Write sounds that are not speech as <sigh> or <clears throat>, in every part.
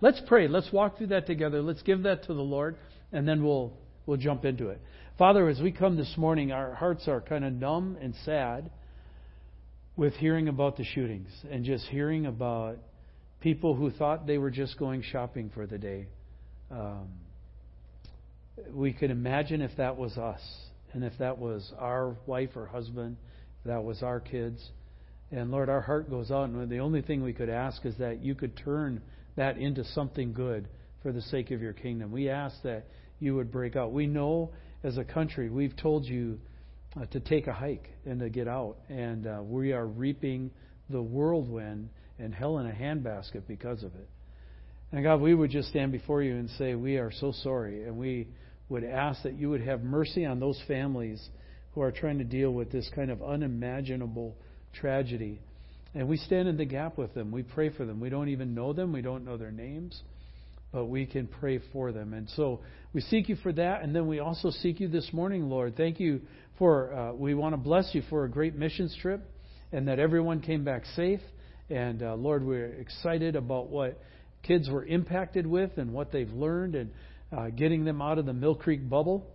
let's pray. Let's walk through that together. Let's give that to the Lord, and then we'll we'll jump into it. Father, as we come this morning, our hearts are kind of numb and sad with hearing about the shootings and just hearing about people who thought they were just going shopping for the day. Um, we could imagine if that was us and if that was our wife or husband, if that was our kids. And Lord, our heart goes out, and the only thing we could ask is that you could turn that into something good for the sake of your kingdom. We ask that you would break out. We know as a country, we've told you uh, to take a hike and to get out, and uh, we are reaping the whirlwind and hell in a handbasket because of it. And God, we would just stand before you and say, We are so sorry, and we would ask that you would have mercy on those families who are trying to deal with this kind of unimaginable tragedy. And we stand in the gap with them. We pray for them. We don't even know them, we don't know their names, but we can pray for them. And so we seek you for that, and then we also seek you this morning, Lord. Thank you for, uh, we want to bless you for a great missions trip and that everyone came back safe. And uh, Lord, we're excited about what kids were impacted with and what they've learned and uh, getting them out of the Mill Creek bubble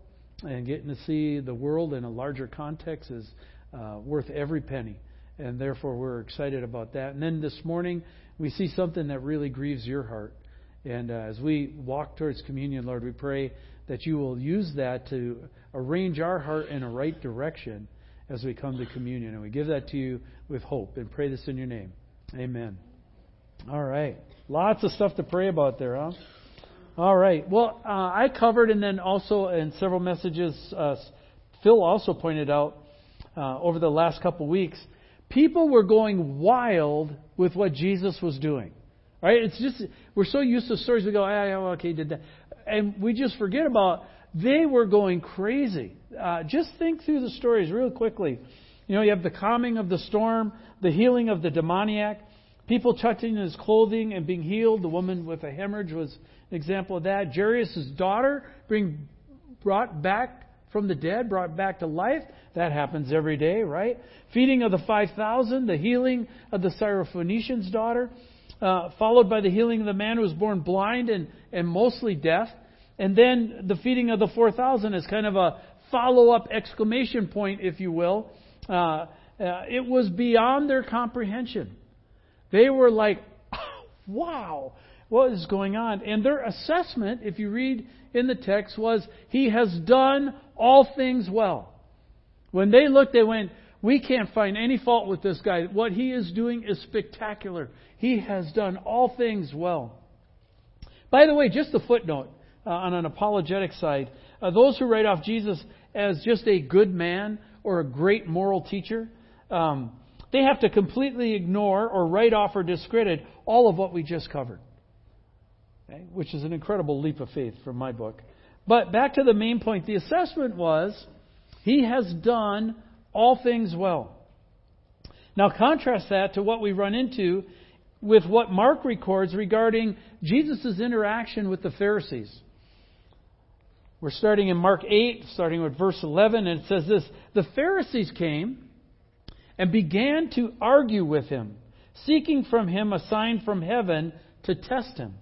and getting to see the world in a larger context is uh, worth every penny. And therefore, we're excited about that. And then this morning, we see something that really grieves your heart. And uh, as we walk towards communion, Lord, we pray that you will use that to arrange our heart in a right direction as we come to communion. And we give that to you with hope and pray this in your name. Amen. All right. Lots of stuff to pray about there, huh? All right. Well, uh, I covered, and then also in several messages, uh, Phil also pointed out uh, over the last couple weeks, people were going wild with what Jesus was doing. Right? It's just we're so used to stories. We go, ah, okay, he did that, and we just forget about they were going crazy. Uh, just think through the stories real quickly. You know, you have the calming of the storm, the healing of the demoniac, people touching his clothing and being healed. The woman with a hemorrhage was an example of that. Jairus' daughter being brought back from the dead, brought back to life. That happens every day, right? Feeding of the 5,000, the healing of the Syrophoenician's daughter, uh, followed by the healing of the man who was born blind and, and mostly deaf. And then the feeding of the 4,000 is kind of a follow up exclamation point, if you will. Uh, uh, it was beyond their comprehension. They were like, <laughs> wow, what is going on? And their assessment, if you read in the text, was he has done all things well. When they looked, they went, we can't find any fault with this guy. What he is doing is spectacular. He has done all things well. By the way, just a footnote uh, on an apologetic side. Uh, those who write off Jesus as just a good man or a great moral teacher, um, they have to completely ignore or write off or discredit all of what we just covered okay, which is an incredible leap of faith from my book. But back to the main point the assessment was he has done all things well. Now, contrast that to what we run into with what Mark records regarding Jesus' interaction with the Pharisees. We're starting in Mark 8, starting with verse 11, and it says this The Pharisees came and began to argue with him, seeking from him a sign from heaven to test him.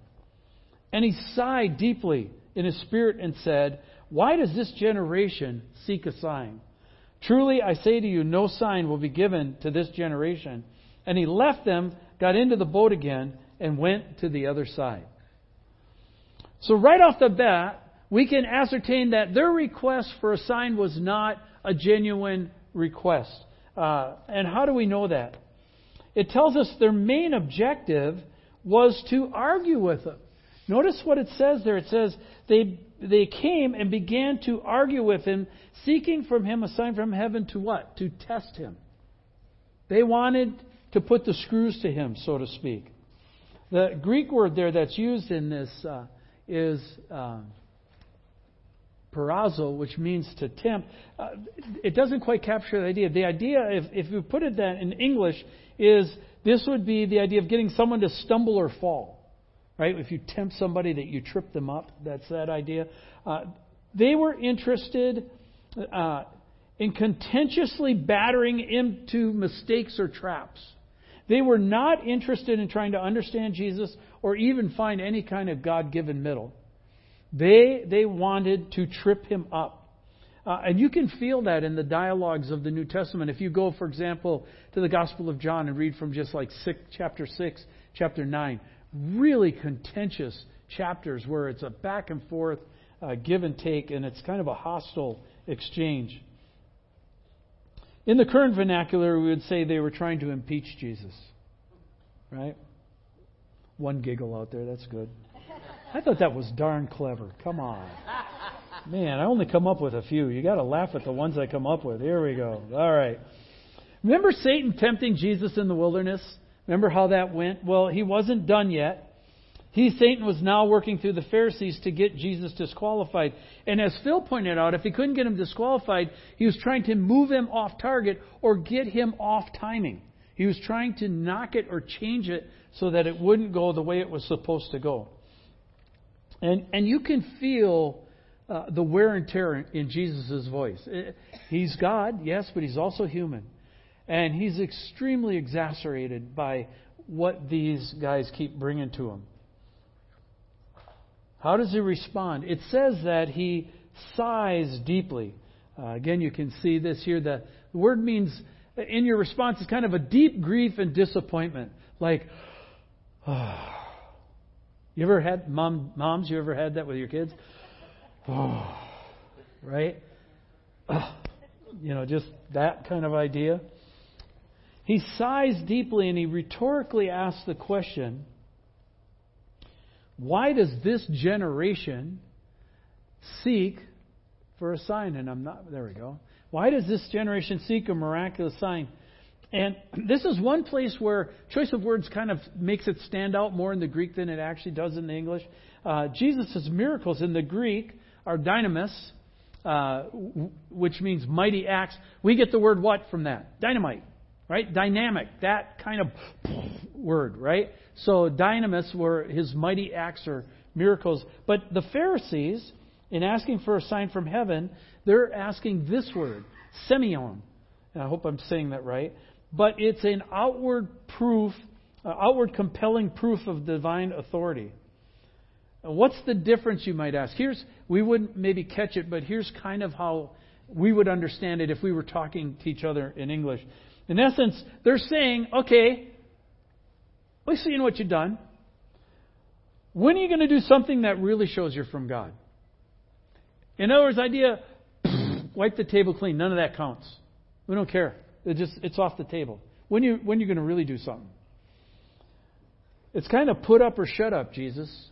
And he sighed deeply in his spirit and said, Why does this generation seek a sign? Truly, I say to you, no sign will be given to this generation. And he left them, got into the boat again, and went to the other side. So, right off the bat, we can ascertain that their request for a sign was not a genuine request. Uh, and how do we know that? It tells us their main objective was to argue with them. Notice what it says there. It says, they, they came and began to argue with him, seeking from him a sign from heaven to what? To test him. They wanted to put the screws to him, so to speak. The Greek word there that's used in this uh, is uh, peirazo, which means to tempt. Uh, it doesn't quite capture the idea. The idea, if, if you put it that in English, is this would be the idea of getting someone to stumble or fall right? If you tempt somebody that you trip them up, that's that idea. Uh, they were interested uh, in contentiously battering into mistakes or traps. They were not interested in trying to understand Jesus or even find any kind of God given middle. They, they wanted to trip him up. Uh, and you can feel that in the dialogues of the New Testament. If you go, for example, to the Gospel of John and read from just like six, chapter 6, chapter 9, really contentious chapters where it's a back and forth uh, give and take, and it's kind of a hostile exchange. In the current vernacular, we would say they were trying to impeach Jesus. Right? One giggle out there, that's good. I thought that was darn clever. Come on. Man, I only come up with a few. You got to laugh at the ones I come up with. Here we go. All right. Remember Satan tempting Jesus in the wilderness? Remember how that went? Well, he wasn't done yet. He, Satan, was now working through the Pharisees to get Jesus disqualified. And as Phil pointed out, if he couldn't get him disqualified, he was trying to move him off target or get him off timing. He was trying to knock it or change it so that it wouldn't go the way it was supposed to go. And, and you can feel uh, the wear and tear in Jesus' voice. Uh, he's God, yes, but he's also human. And he's extremely exacerbated by what these guys keep bringing to him. How does he respond? It says that he sighs deeply. Uh, again, you can see this here. The, the word means, in your response, is kind of a deep grief and disappointment. Like, oh. <sighs> you ever had, mom, moms, you ever had that with your kids? Oh, <sighs> right? Oh, <sighs> you know, just that kind of idea. He sighs deeply and he rhetorically asks the question why does this generation seek for a sign? And I'm not, there we go. Why does this generation seek a miraculous sign? And <clears throat> this is one place where choice of words kind of makes it stand out more in the Greek than it actually does in the English. Uh, Jesus' miracles in the Greek are dynamis, uh, which means mighty acts. We get the word what from that? Dynamite, right? Dynamic, that kind of word, right? So dynamis were his mighty acts or miracles. But the Pharisees, in asking for a sign from heaven, they're asking this word, semeion. And I hope I'm saying that right. But it's an outward proof, uh, outward compelling proof of divine authority. What's the difference, you might ask? Here's, we wouldn't maybe catch it, but here's kind of how we would understand it if we were talking to each other in English. In essence, they're saying, okay, We've seen what you've done. When are you going to do something that really shows you're from God? In other words, idea, <clears throat> wipe the table clean. None of that counts. We don't care. It just it's off the table. When you when are you going to really do something? It's kind of put up or shut up, Jesus.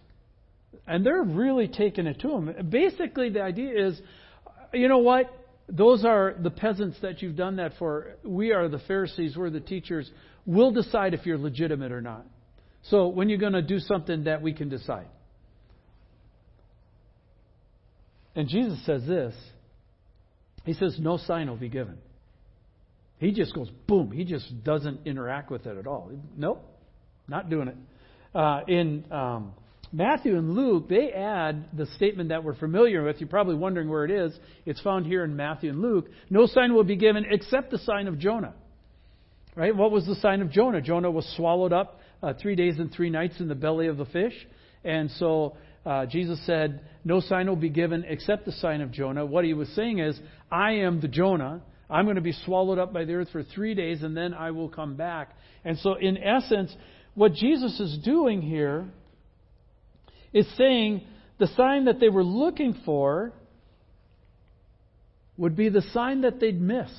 And they're really taking it to him. Basically, the idea is, you know what? Those are the peasants that you've done that for. We are the Pharisees. We're the teachers. We'll decide if you're legitimate or not. So when you're going to do something that we can decide. And Jesus says this. He says, no sign will be given. He just goes, boom. He just doesn't interact with it at all. Nope, not doing it. Uh, in um, Matthew and Luke, they add the statement that we're familiar with. You're probably wondering where it is. It's found here in Matthew and Luke. No sign will be given except the sign of Jonah. Right? What was the sign of Jonah? Jonah was swallowed up uh, three days and three nights in the belly of the fish. And so uh, Jesus said, No sign will be given except the sign of Jonah. What he was saying is, I am the Jonah. I'm going to be swallowed up by the earth for three days and then I will come back. And so, in essence, what Jesus is doing here is saying the sign that they were looking for would be the sign that they'd miss.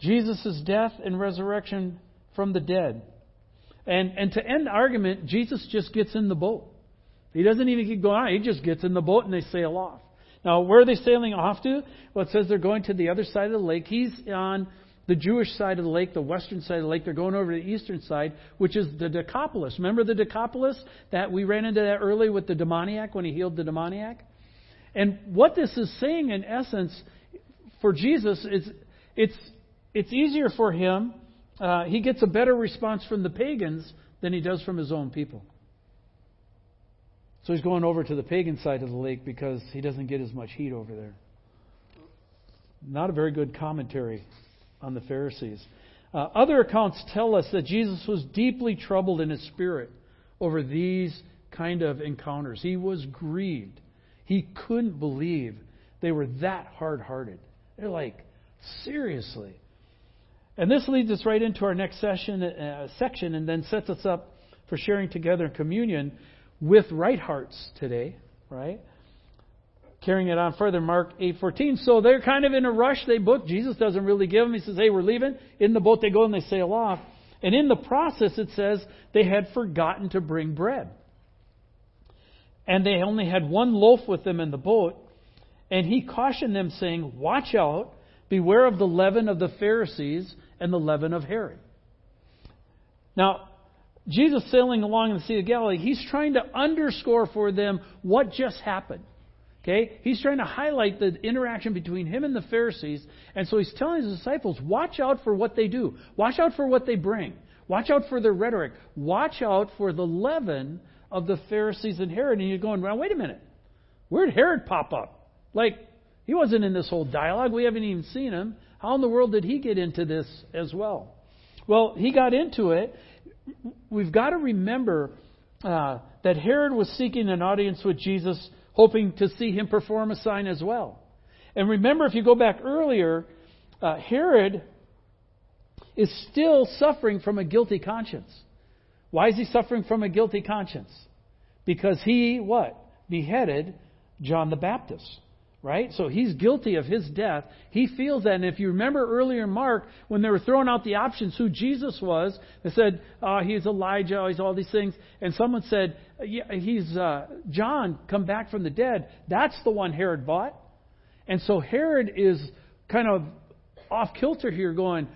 Jesus' death and resurrection from the dead. And, and to end the argument, Jesus just gets in the boat. He doesn't even keep going on. He just gets in the boat and they sail off. Now, where are they sailing off to? Well, it says they're going to the other side of the lake. He's on the Jewish side of the lake, the western side of the lake. They're going over to the eastern side, which is the Decapolis. Remember the Decapolis that we ran into that early with the demoniac when he healed the demoniac? And what this is saying, in essence, for Jesus is it's it's easier for him. Uh, he gets a better response from the pagans than he does from his own people. So he's going over to the pagan side of the lake because he doesn't get as much heat over there. Not a very good commentary on the Pharisees. Uh, other accounts tell us that Jesus was deeply troubled in his spirit over these kind of encounters. He was grieved. He couldn't believe they were that hard hearted. They're like, seriously. And this leads us right into our next session, uh, section and then sets us up for sharing together in communion with right hearts today, right? Carrying it on further, Mark 8:14. So they're kind of in a rush. They book. Jesus doesn't really give them. He says, "Hey, we're leaving." In the boat they go and they sail off. And in the process, it says they had forgotten to bring bread. And they only had one loaf with them in the boat. And he cautioned them, saying, Watch out, beware of the leaven of the Pharisees and the leaven of Herod. Now, Jesus sailing along in the Sea of Galilee, he's trying to underscore for them what just happened. Okay? He's trying to highlight the interaction between him and the Pharisees. And so he's telling his disciples, watch out for what they do. Watch out for what they bring. Watch out for their rhetoric. Watch out for the leaven of the Pharisees and Herod. And you're going, well, wait a minute. Where'd Herod pop up? Like, he wasn't in this whole dialogue. We haven't even seen him. How in the world did he get into this as well? Well, he got into it. We've got to remember uh, that Herod was seeking an audience with Jesus hoping to see him perform a sign as well. And remember, if you go back earlier, uh, Herod is still suffering from a guilty conscience. Why is he suffering from a guilty conscience? Because he, what? Beheaded John the Baptist. Right? So he's guilty of his death. He feels that. And if you remember earlier Mark, when they were throwing out the options who Jesus was, they said, oh, he's Elijah, he's all these things. And someone said, yeah, he's uh, John, come back from the dead. That's the one Herod bought. And so Herod is kind of off kilter here, going,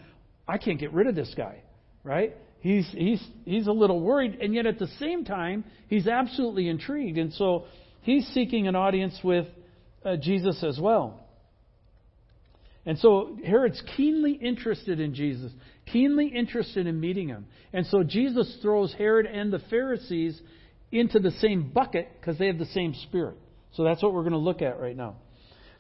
I can't get rid of this guy. Right? He's, he's, he's a little worried, and yet at the same time, he's absolutely intrigued. And so he's seeking an audience with uh, Jesus as well. And so Herod's keenly interested in Jesus, keenly interested in meeting him. And so Jesus throws Herod and the Pharisees into the same bucket because they have the same spirit. So that's what we're going to look at right now.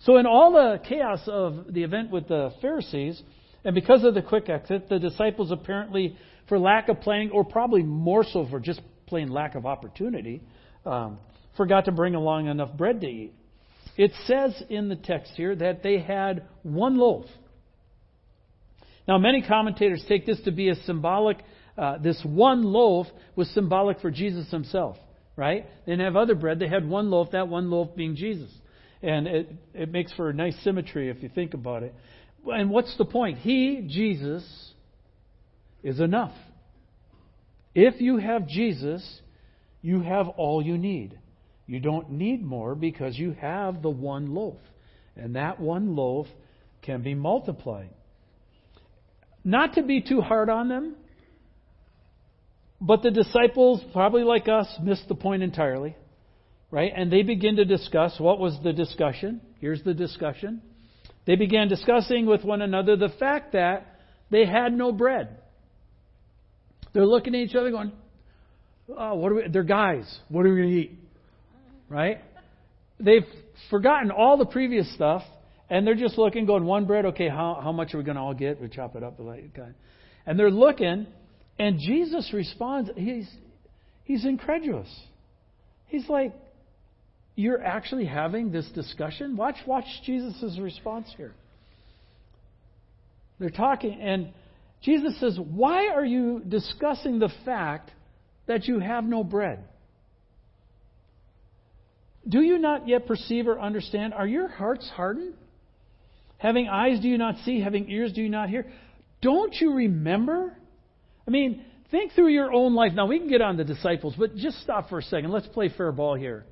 So, in all the chaos of the event with the Pharisees, and because of the quick exit, the disciples apparently, for lack of planning, or probably more so for just plain lack of opportunity, um, forgot to bring along enough bread to eat. It says in the text here that they had one loaf. Now, many commentators take this to be a symbolic, uh, this one loaf was symbolic for Jesus himself, right? They didn't have other bread. They had one loaf, that one loaf being Jesus. And it, it makes for a nice symmetry if you think about it. And what's the point? He, Jesus, is enough. If you have Jesus, you have all you need. You don't need more because you have the one loaf. And that one loaf can be multiplied. Not to be too hard on them, but the disciples, probably like us, missed the point entirely. Right? And they begin to discuss what was the discussion. Here's the discussion. They began discussing with one another the fact that they had no bread. They're looking at each other going, oh, what are we, they're guys. What are we going to eat? Right? They've forgotten all the previous stuff, and they're just looking, going, one bread, okay, how, how much are we going to all get? We chop it up. And they're looking, and Jesus responds, he's, he's incredulous. He's like, you're actually having this discussion? Watch, watch Jesus' response here. They're talking, and Jesus says, Why are you discussing the fact that you have no bread? Do you not yet perceive or understand? Are your hearts hardened? Having eyes, do you not see? Having ears, do you not hear? Don't you remember? I mean, think through your own life. Now, we can get on the disciples, but just stop for a second. Let's play fair ball here.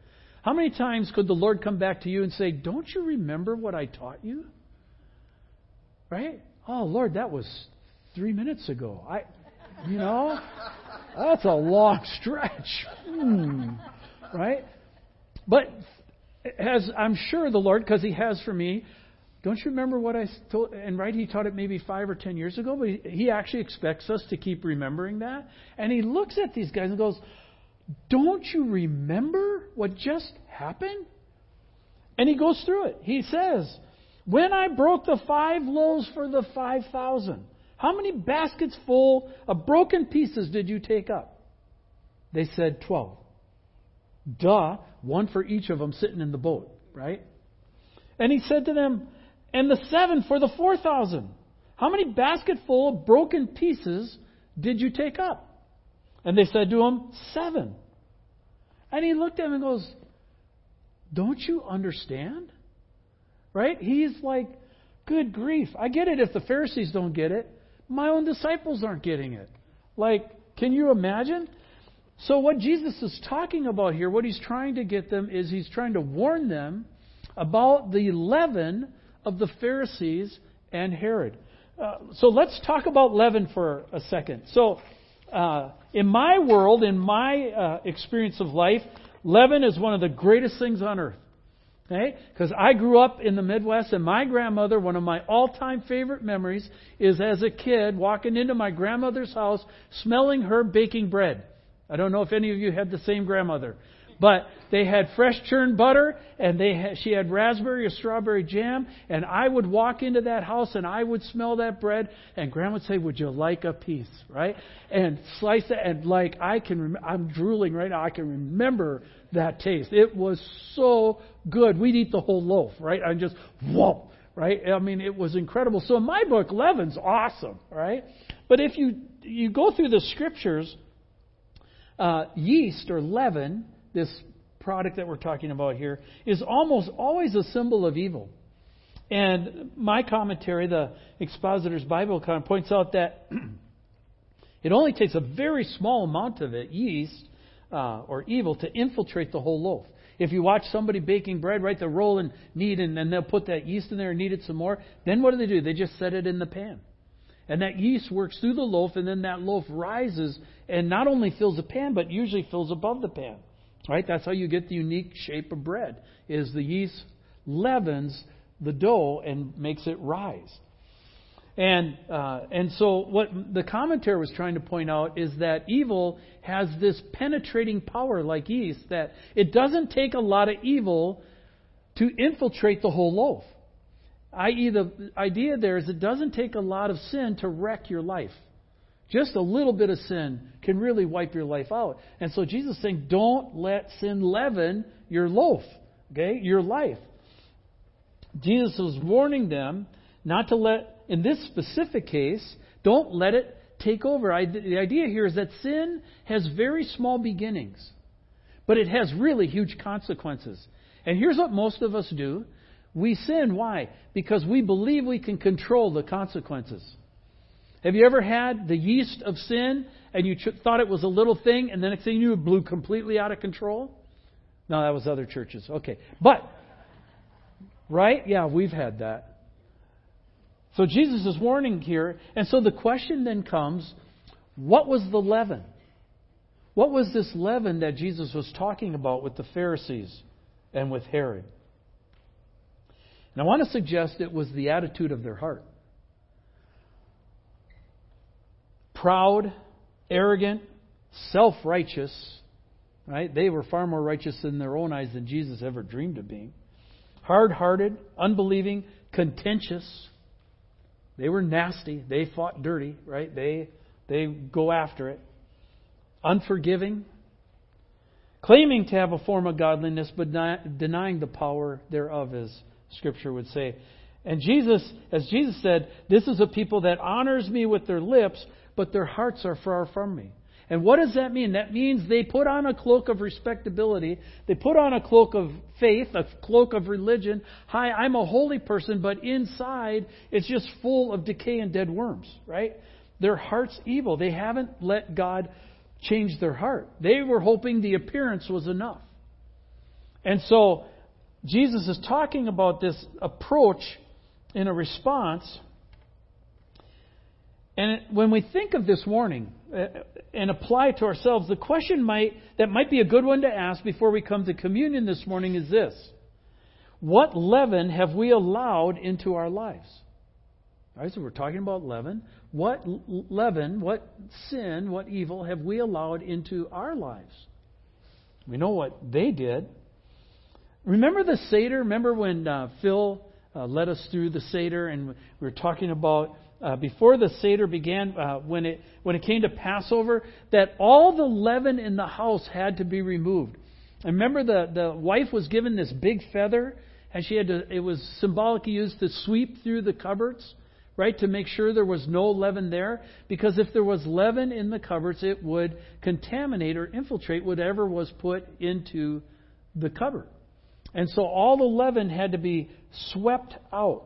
How many times could the Lord come back to you and say, Don't you remember what I taught you? Right? Oh, Lord, that was three minutes ago. I, you know, that's a long <laughs> stretch. Hmm. Right? But as I'm sure the Lord, because He has for me, don't you remember what I told? And right, He taught it maybe five or ten years ago, but He, he actually expects us to keep remembering that. And He looks at these guys and goes, Don't you remember what just happened? And He goes through it. He says, When I broke the five loaves for the 5,000, How many baskets full of broken pieces did you take up? They said 12. Duh, one for each of them sitting in the boat, right? And he said to them, And the seven for the 4,000. How many basketful of broken pieces did you take up? And they said to him, Seven. And he looked at him and goes, Don't you understand? Right? He's like, Good grief. I get it if the Pharisees don't get it. My own disciples aren't getting it. Like, can you imagine? So, what Jesus is talking about here, what he's trying to get them, is he's trying to warn them about the leaven of the Pharisees and Herod. Uh, so, let's talk about leaven for a second. So, uh, in my world, in my uh, experience of life, leaven is one of the greatest things on earth. Okay? Because I grew up in the Midwest, and my grandmother, one of my all time favorite memories, is as a kid walking into my grandmother's house smelling her baking bread. I don't know if any of you had the same grandmother. But they had fresh churned butter, and they had, she had raspberry or strawberry jam. And I would walk into that house, and I would smell that bread, and Grandma would say, "Would you like a piece?" Right? And slice it, and like I can, rem- I'm drooling right now. I can remember that taste. It was so good. We'd eat the whole loaf, right? I just whoa, right? I mean, it was incredible. So in my book, leaven's awesome, right? But if you you go through the scriptures uh, yeast or leaven, this product that we're talking about here, is almost always a symbol of evil. And my commentary, the Expositor's Bible, kind of points out that <clears throat> it only takes a very small amount of it, yeast uh, or evil, to infiltrate the whole loaf. If you watch somebody baking bread, right, they'll roll and knead, and then they'll put that yeast in there and knead it some more. Then what do they do? They just set it in the pan. And that yeast works through the loaf, and then that loaf rises and not only fills the pan, but usually fills above the pan. Right? That's how you get the unique shape of bread. Is the yeast leavens the dough and makes it rise. And uh, and so what the commentary was trying to point out is that evil has this penetrating power like yeast that it doesn't take a lot of evil to infiltrate the whole loaf. I.e., the idea there is it doesn't take a lot of sin to wreck your life. Just a little bit of sin can really wipe your life out. And so Jesus is saying, don't let sin leaven your loaf, okay, your life. Jesus was warning them not to let, in this specific case, don't let it take over. I, the idea here is that sin has very small beginnings, but it has really huge consequences. And here's what most of us do we sin. Why? Because we believe we can control the consequences. Have you ever had the yeast of sin and you thought it was a little thing and the next thing you knew it blew completely out of control? No, that was other churches. Okay. But, right? Yeah, we've had that. So Jesus is warning here. And so the question then comes what was the leaven? What was this leaven that Jesus was talking about with the Pharisees and with Herod? And I want to suggest it was the attitude of their heart. Proud, arrogant, self righteous, right? They were far more righteous in their own eyes than Jesus ever dreamed of being. Hard hearted, unbelieving, contentious. They were nasty. They fought dirty, right? They, they go after it. Unforgiving, claiming to have a form of godliness, but denying the power thereof, as Scripture would say. And Jesus, as Jesus said, this is a people that honors me with their lips, but their hearts are far from me. And what does that mean? That means they put on a cloak of respectability. They put on a cloak of faith, a cloak of religion. Hi, I'm a holy person, but inside it's just full of decay and dead worms, right? Their heart's evil. They haven't let God change their heart. They were hoping the appearance was enough. And so Jesus is talking about this approach in a response. And when we think of this warning uh, and apply it to ourselves, the question might, that might be a good one to ask before we come to communion this morning is this What leaven have we allowed into our lives? All right, so we're talking about leaven. What leaven, what sin, what evil have we allowed into our lives? We know what they did. Remember the Seder? Remember when uh, Phil uh, led us through the Seder and we were talking about uh, before the Seder began, uh, when, it, when it came to Passover, that all the leaven in the house had to be removed. And remember, the, the wife was given this big feather, and she had to, it was symbolically used to sweep through the cupboards, right, to make sure there was no leaven there. Because if there was leaven in the cupboards, it would contaminate or infiltrate whatever was put into the cupboard. And so all the leaven had to be swept out.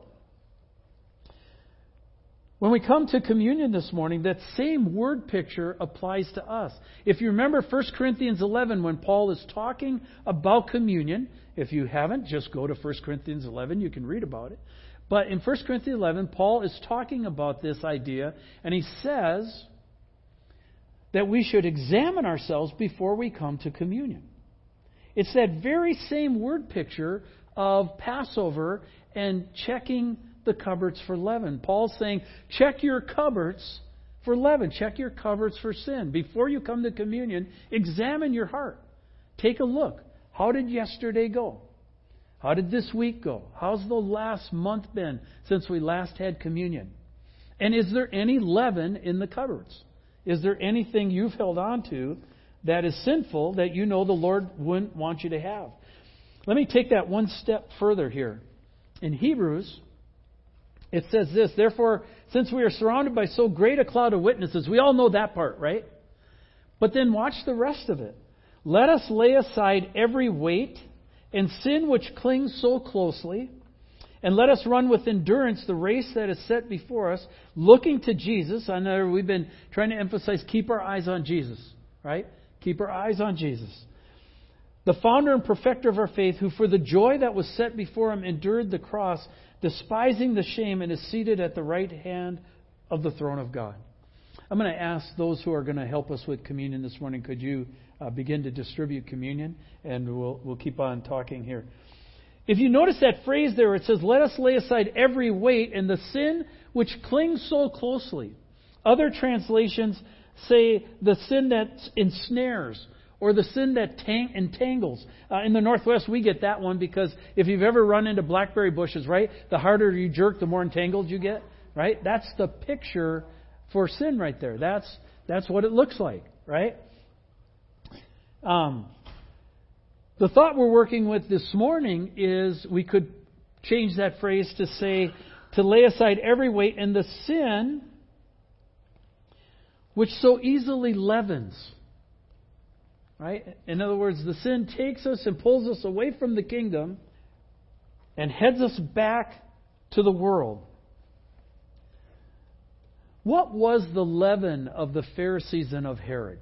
When we come to communion this morning, that same word picture applies to us. If you remember 1 Corinthians 11, when Paul is talking about communion, if you haven't, just go to 1 Corinthians 11, you can read about it. But in 1 Corinthians 11, Paul is talking about this idea, and he says that we should examine ourselves before we come to communion. It's that very same word picture of Passover and checking the cupboards for leaven. Paul's saying, check your cupboards for leaven. Check your cupboards for sin. Before you come to communion, examine your heart. Take a look. How did yesterday go? How did this week go? How's the last month been since we last had communion? And is there any leaven in the cupboards? Is there anything you've held on to that is sinful that you know the Lord wouldn't want you to have? Let me take that one step further here. In Hebrews, it says this Therefore, since we are surrounded by so great a cloud of witnesses, we all know that part, right? But then watch the rest of it. Let us lay aside every weight and sin which clings so closely, and let us run with endurance the race that is set before us, looking to Jesus. I know we've been trying to emphasize keep our eyes on Jesus, right? Keep our eyes on Jesus. The founder and perfecter of our faith, who for the joy that was set before him endured the cross, despising the shame, and is seated at the right hand of the throne of God. I'm going to ask those who are going to help us with communion this morning, could you uh, begin to distribute communion? And we'll, we'll keep on talking here. If you notice that phrase there, it says, Let us lay aside every weight and the sin which clings so closely. Other translations say the sin that ensnares or the sin that tang- entangles. Uh, in the Northwest, we get that one because if you've ever run into blackberry bushes, right, the harder you jerk, the more entangled you get, right? That's the picture for sin right there. That's that's what it looks like, right? Um, the thought we're working with this morning is we could change that phrase to say to lay aside every weight and the sin which so easily leavens Right? In other words, the sin takes us and pulls us away from the kingdom and heads us back to the world. What was the leaven of the Pharisees and of Herod?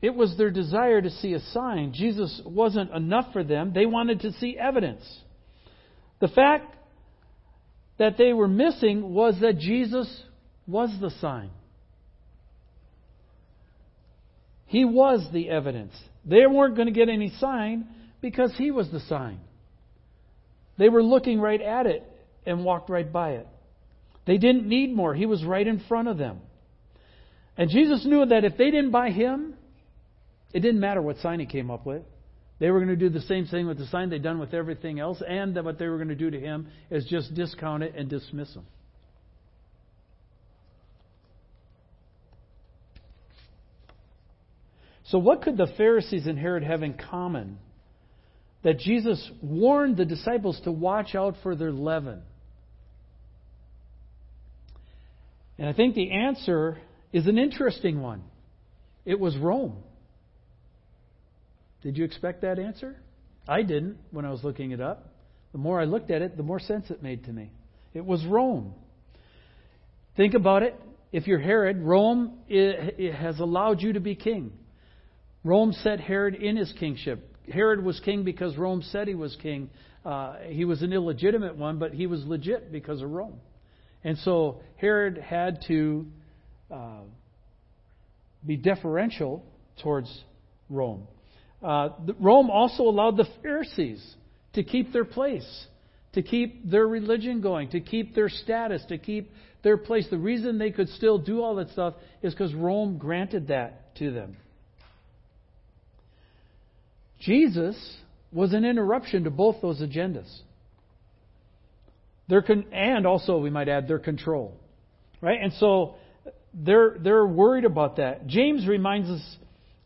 It was their desire to see a sign. Jesus wasn't enough for them. They wanted to see evidence. The fact that they were missing was that Jesus was the sign. He was the evidence. They weren't going to get any sign because he was the sign. They were looking right at it and walked right by it. They didn't need more. He was right in front of them. And Jesus knew that if they didn't buy him, it didn't matter what sign he came up with. They were going to do the same thing with the sign they'd done with everything else, and what they were going to do to him is just discount it and dismiss him. So, what could the Pharisees and Herod have in common? That Jesus warned the disciples to watch out for their leaven. And I think the answer is an interesting one. It was Rome. Did you expect that answer? I didn't when I was looking it up. The more I looked at it, the more sense it made to me. It was Rome. Think about it. If you're Herod, Rome has allowed you to be king. Rome set Herod in his kingship. Herod was king because Rome said he was king. Uh, he was an illegitimate one, but he was legit because of Rome. And so Herod had to uh, be deferential towards Rome. Uh, Rome also allowed the Pharisees to keep their place, to keep their religion going, to keep their status, to keep their place. The reason they could still do all that stuff is because Rome granted that to them. Jesus was an interruption to both those agendas. Their con- and also, we might add, their control. Right? And so they're, they're worried about that. James reminds us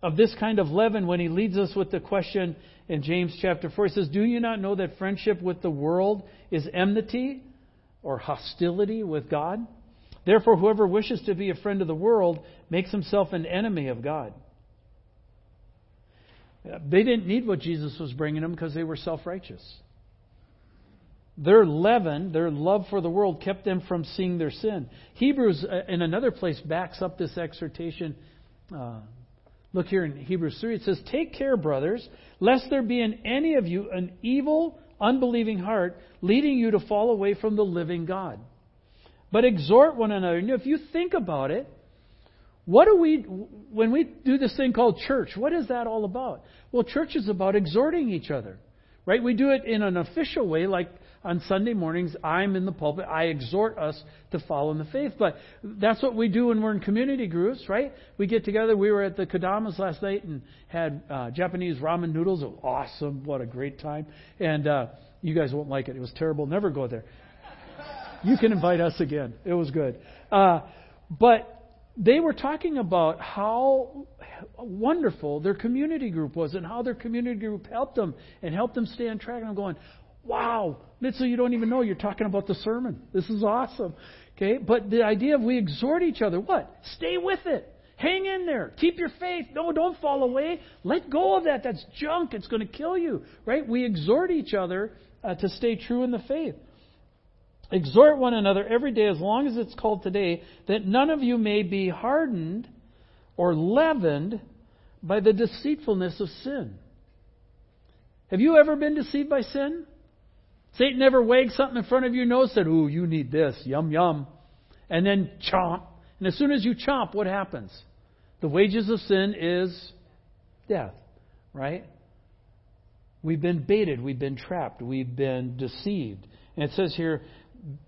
of this kind of leaven when he leads us with the question in James chapter 4. He says, Do you not know that friendship with the world is enmity or hostility with God? Therefore, whoever wishes to be a friend of the world makes himself an enemy of God. They didn't need what Jesus was bringing them because they were self righteous. Their leaven, their love for the world, kept them from seeing their sin. Hebrews, uh, in another place, backs up this exhortation. Uh, look here in Hebrews 3. It says, Take care, brothers, lest there be in any of you an evil, unbelieving heart, leading you to fall away from the living God. But exhort one another. Know, if you think about it, what do we, when we do this thing called church, what is that all about? Well, church is about exhorting each other, right? We do it in an official way, like on Sunday mornings, I'm in the pulpit. I exhort us to follow in the faith. But that's what we do when we're in community groups, right? We get together. We were at the Kadamas last night and had uh, Japanese ramen noodles. It was awesome. What a great time. And uh, you guys won't like it. It was terrible. Never go there. You can invite us again. It was good. Uh, but they were talking about how wonderful their community group was and how their community group helped them and helped them stay on track. And I'm going, wow, Mitchell, you don't even know you're talking about the sermon. This is awesome. Okay, but the idea of we exhort each other, what? Stay with it. Hang in there. Keep your faith. No, don't fall away. Let go of that. That's junk. It's going to kill you. Right? We exhort each other uh, to stay true in the faith. Exhort one another every day, as long as it's called today, that none of you may be hardened or leavened by the deceitfulness of sin. Have you ever been deceived by sin? Satan never wags something in front of your nose, said, Ooh, you need this, yum, yum. And then chomp. And as soon as you chomp, what happens? The wages of sin is death, right? We've been baited, we've been trapped, we've been deceived. And it says here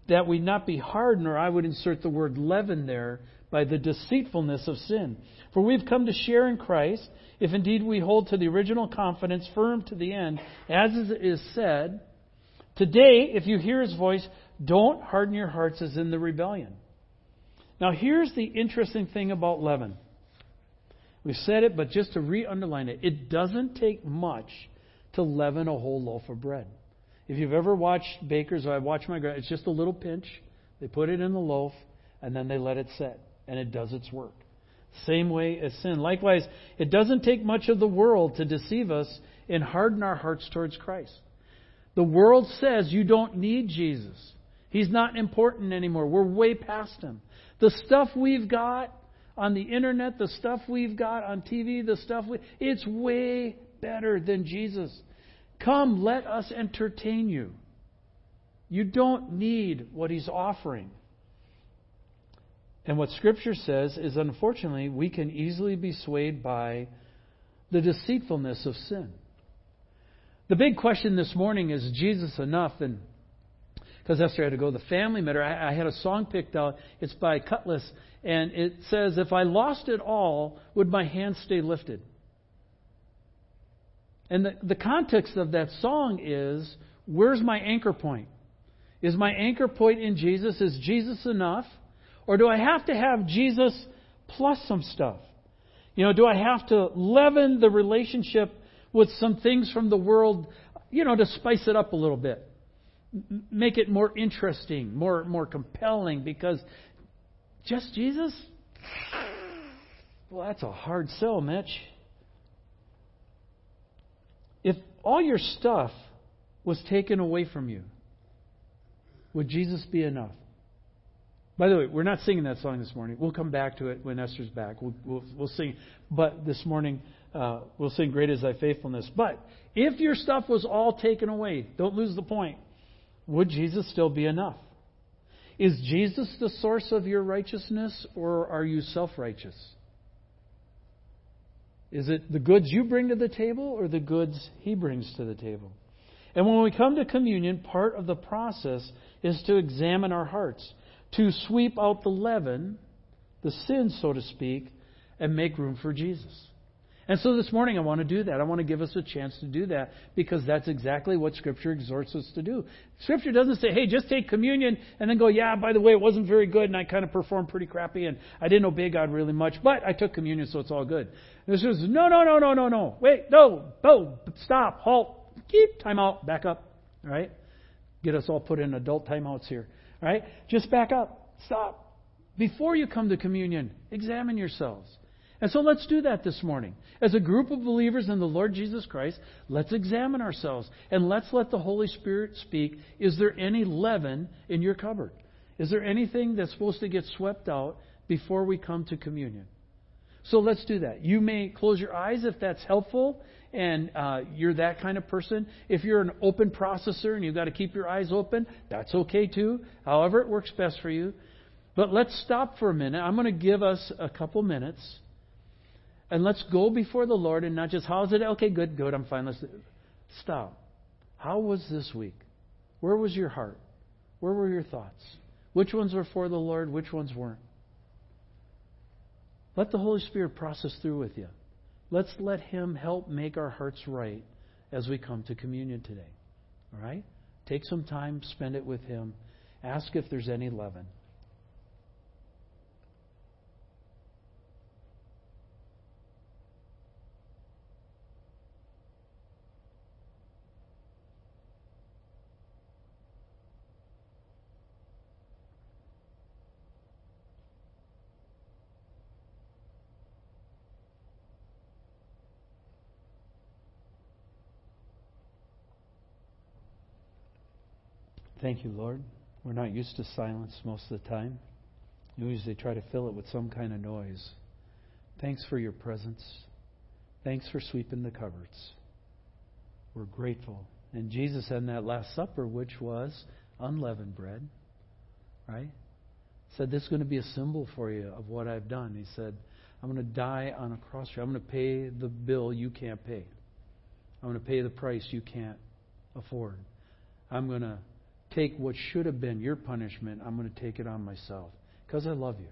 that we not be hardened, or I would insert the word leaven there, by the deceitfulness of sin. For we've come to share in Christ, if indeed we hold to the original confidence firm to the end, as is said, Today, if you hear his voice, don't harden your hearts as in the rebellion. Now, here's the interesting thing about leaven. We've said it, but just to re underline it, it doesn't take much to leaven a whole loaf of bread. If you've ever watched bakers, or I've watched my grand, it's just a little pinch. They put it in the loaf, and then they let it set, and it does its work. Same way as sin. Likewise, it doesn't take much of the world to deceive us and harden our hearts towards Christ. The world says you don't need Jesus. He's not important anymore. We're way past him. The stuff we've got on the internet, the stuff we've got on TV, the stuff we, it's way better than Jesus. Come, let us entertain you. You don't need what he's offering. And what Scripture says is, unfortunately, we can easily be swayed by the deceitfulness of sin. The big question this morning is Jesus enough? And because Esther had to go, to the family matter. I, I had a song picked out. It's by Cutlass, and it says, "If I lost it all, would my hand stay lifted?" And the, the context of that song is, where's my anchor point? Is my anchor point in Jesus? Is Jesus enough? Or do I have to have Jesus plus some stuff? You know, do I have to leaven the relationship with some things from the world, you know, to spice it up a little bit. Make it more interesting, more more compelling because just Jesus? Well, that's a hard sell, Mitch. If all your stuff was taken away from you, would Jesus be enough? By the way, we're not singing that song this morning. We'll come back to it when Esther's back. We'll, we'll, we'll sing. But this morning, uh, we'll sing Great is Thy Faithfulness. But if your stuff was all taken away, don't lose the point, would Jesus still be enough? Is Jesus the source of your righteousness, or are you self righteous? Is it the goods you bring to the table, or the goods He brings to the table? And when we come to communion, part of the process is to examine our hearts to sweep out the leaven, the sin, so to speak, and make room for Jesus. And so this morning I want to do that. I want to give us a chance to do that because that's exactly what Scripture exhorts us to do. Scripture doesn't say, hey, just take communion and then go, yeah, by the way, it wasn't very good and I kind of performed pretty crappy and I didn't obey God really much, but I took communion so it's all good. This is, no, no, no, no, no, no. Wait, no, no, stop, halt, keep, time out, back up, all right? Get us all put in adult timeouts here, all right? Just back up, stop. Before you come to communion, examine yourselves. And so let's do that this morning. As a group of believers in the Lord Jesus Christ, let's examine ourselves and let's let the Holy Spirit speak. Is there any leaven in your cupboard? Is there anything that's supposed to get swept out before we come to communion? So let's do that. You may close your eyes if that's helpful and uh, you're that kind of person. If you're an open processor and you've got to keep your eyes open, that's okay too. However, it works best for you. But let's stop for a minute. I'm going to give us a couple minutes and let's go before the Lord and not just, how's it? Okay, good, good, I'm fine. Let's stop. How was this week? Where was your heart? Where were your thoughts? Which ones were for the Lord? Which ones weren't? Let the Holy Spirit process through with you. Let's let Him help make our hearts right as we come to communion today. All right? Take some time, spend it with Him. Ask if there's any leaven. Thank you, Lord. We're not used to silence most of the time. We usually try to fill it with some kind of noise. Thanks for your presence. Thanks for sweeping the cupboards. We're grateful. And Jesus had that Last Supper, which was unleavened bread, right? Said, This is going to be a symbol for you of what I've done. He said, I'm going to die on a cross. I'm going to pay the bill you can't pay. I'm going to pay the price you can't afford. I'm going to take what should have been your punishment, I'm going to take it on myself because I love you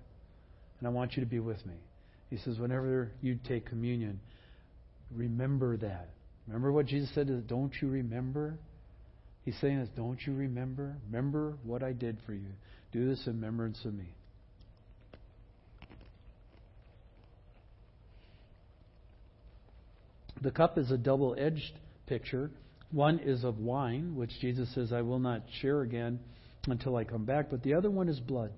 and I want you to be with me. He says, whenever you take communion, remember that. Remember what Jesus said? Don't you remember? He's saying this, don't you remember? Remember what I did for you. Do this in remembrance of me. The cup is a double edged picture. One is of wine, which Jesus says, I will not share again until I come back. But the other one is blood.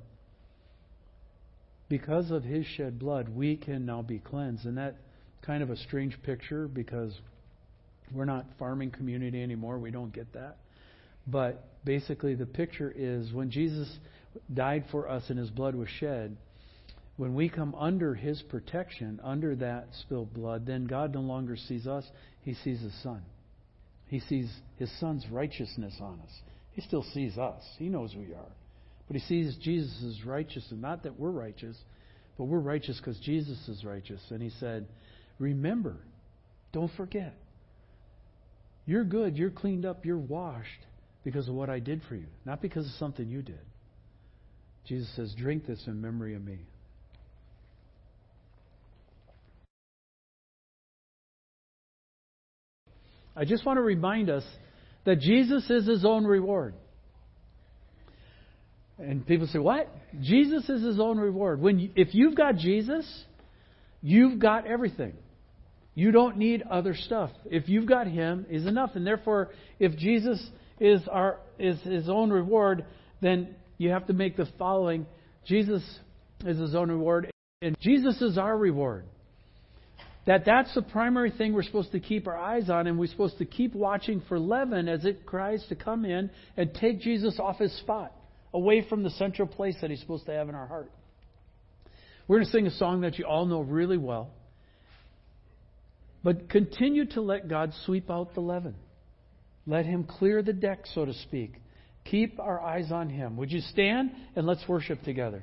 Because of his shed blood, we can now be cleansed. And that kind of a strange picture because we're not farming community anymore. We don't get that. But basically, the picture is when Jesus died for us and his blood was shed, when we come under his protection, under that spilled blood, then God no longer sees us, he sees his son. He sees his son's righteousness on us. He still sees us. He knows who we are. But he sees Jesus' righteousness. Not that we're righteous, but we're righteous because Jesus is righteous. And he said, Remember, don't forget. You're good, you're cleaned up, you're washed because of what I did for you, not because of something you did. Jesus says, Drink this in memory of me. I just want to remind us that Jesus is his own reward. And people say, "What? Jesus is his own reward." When you, if you've got Jesus, you've got everything. You don't need other stuff. If you've got him, is enough. And therefore, if Jesus is our is his own reward, then you have to make the following: Jesus is his own reward, and Jesus is our reward that that's the primary thing we're supposed to keep our eyes on, and we're supposed to keep watching for leaven as it tries to come in and take Jesus off his spot, away from the central place that he's supposed to have in our heart. We're going to sing a song that you all know really well. But continue to let God sweep out the leaven. Let Him clear the deck, so to speak. Keep our eyes on Him. Would you stand and let's worship together?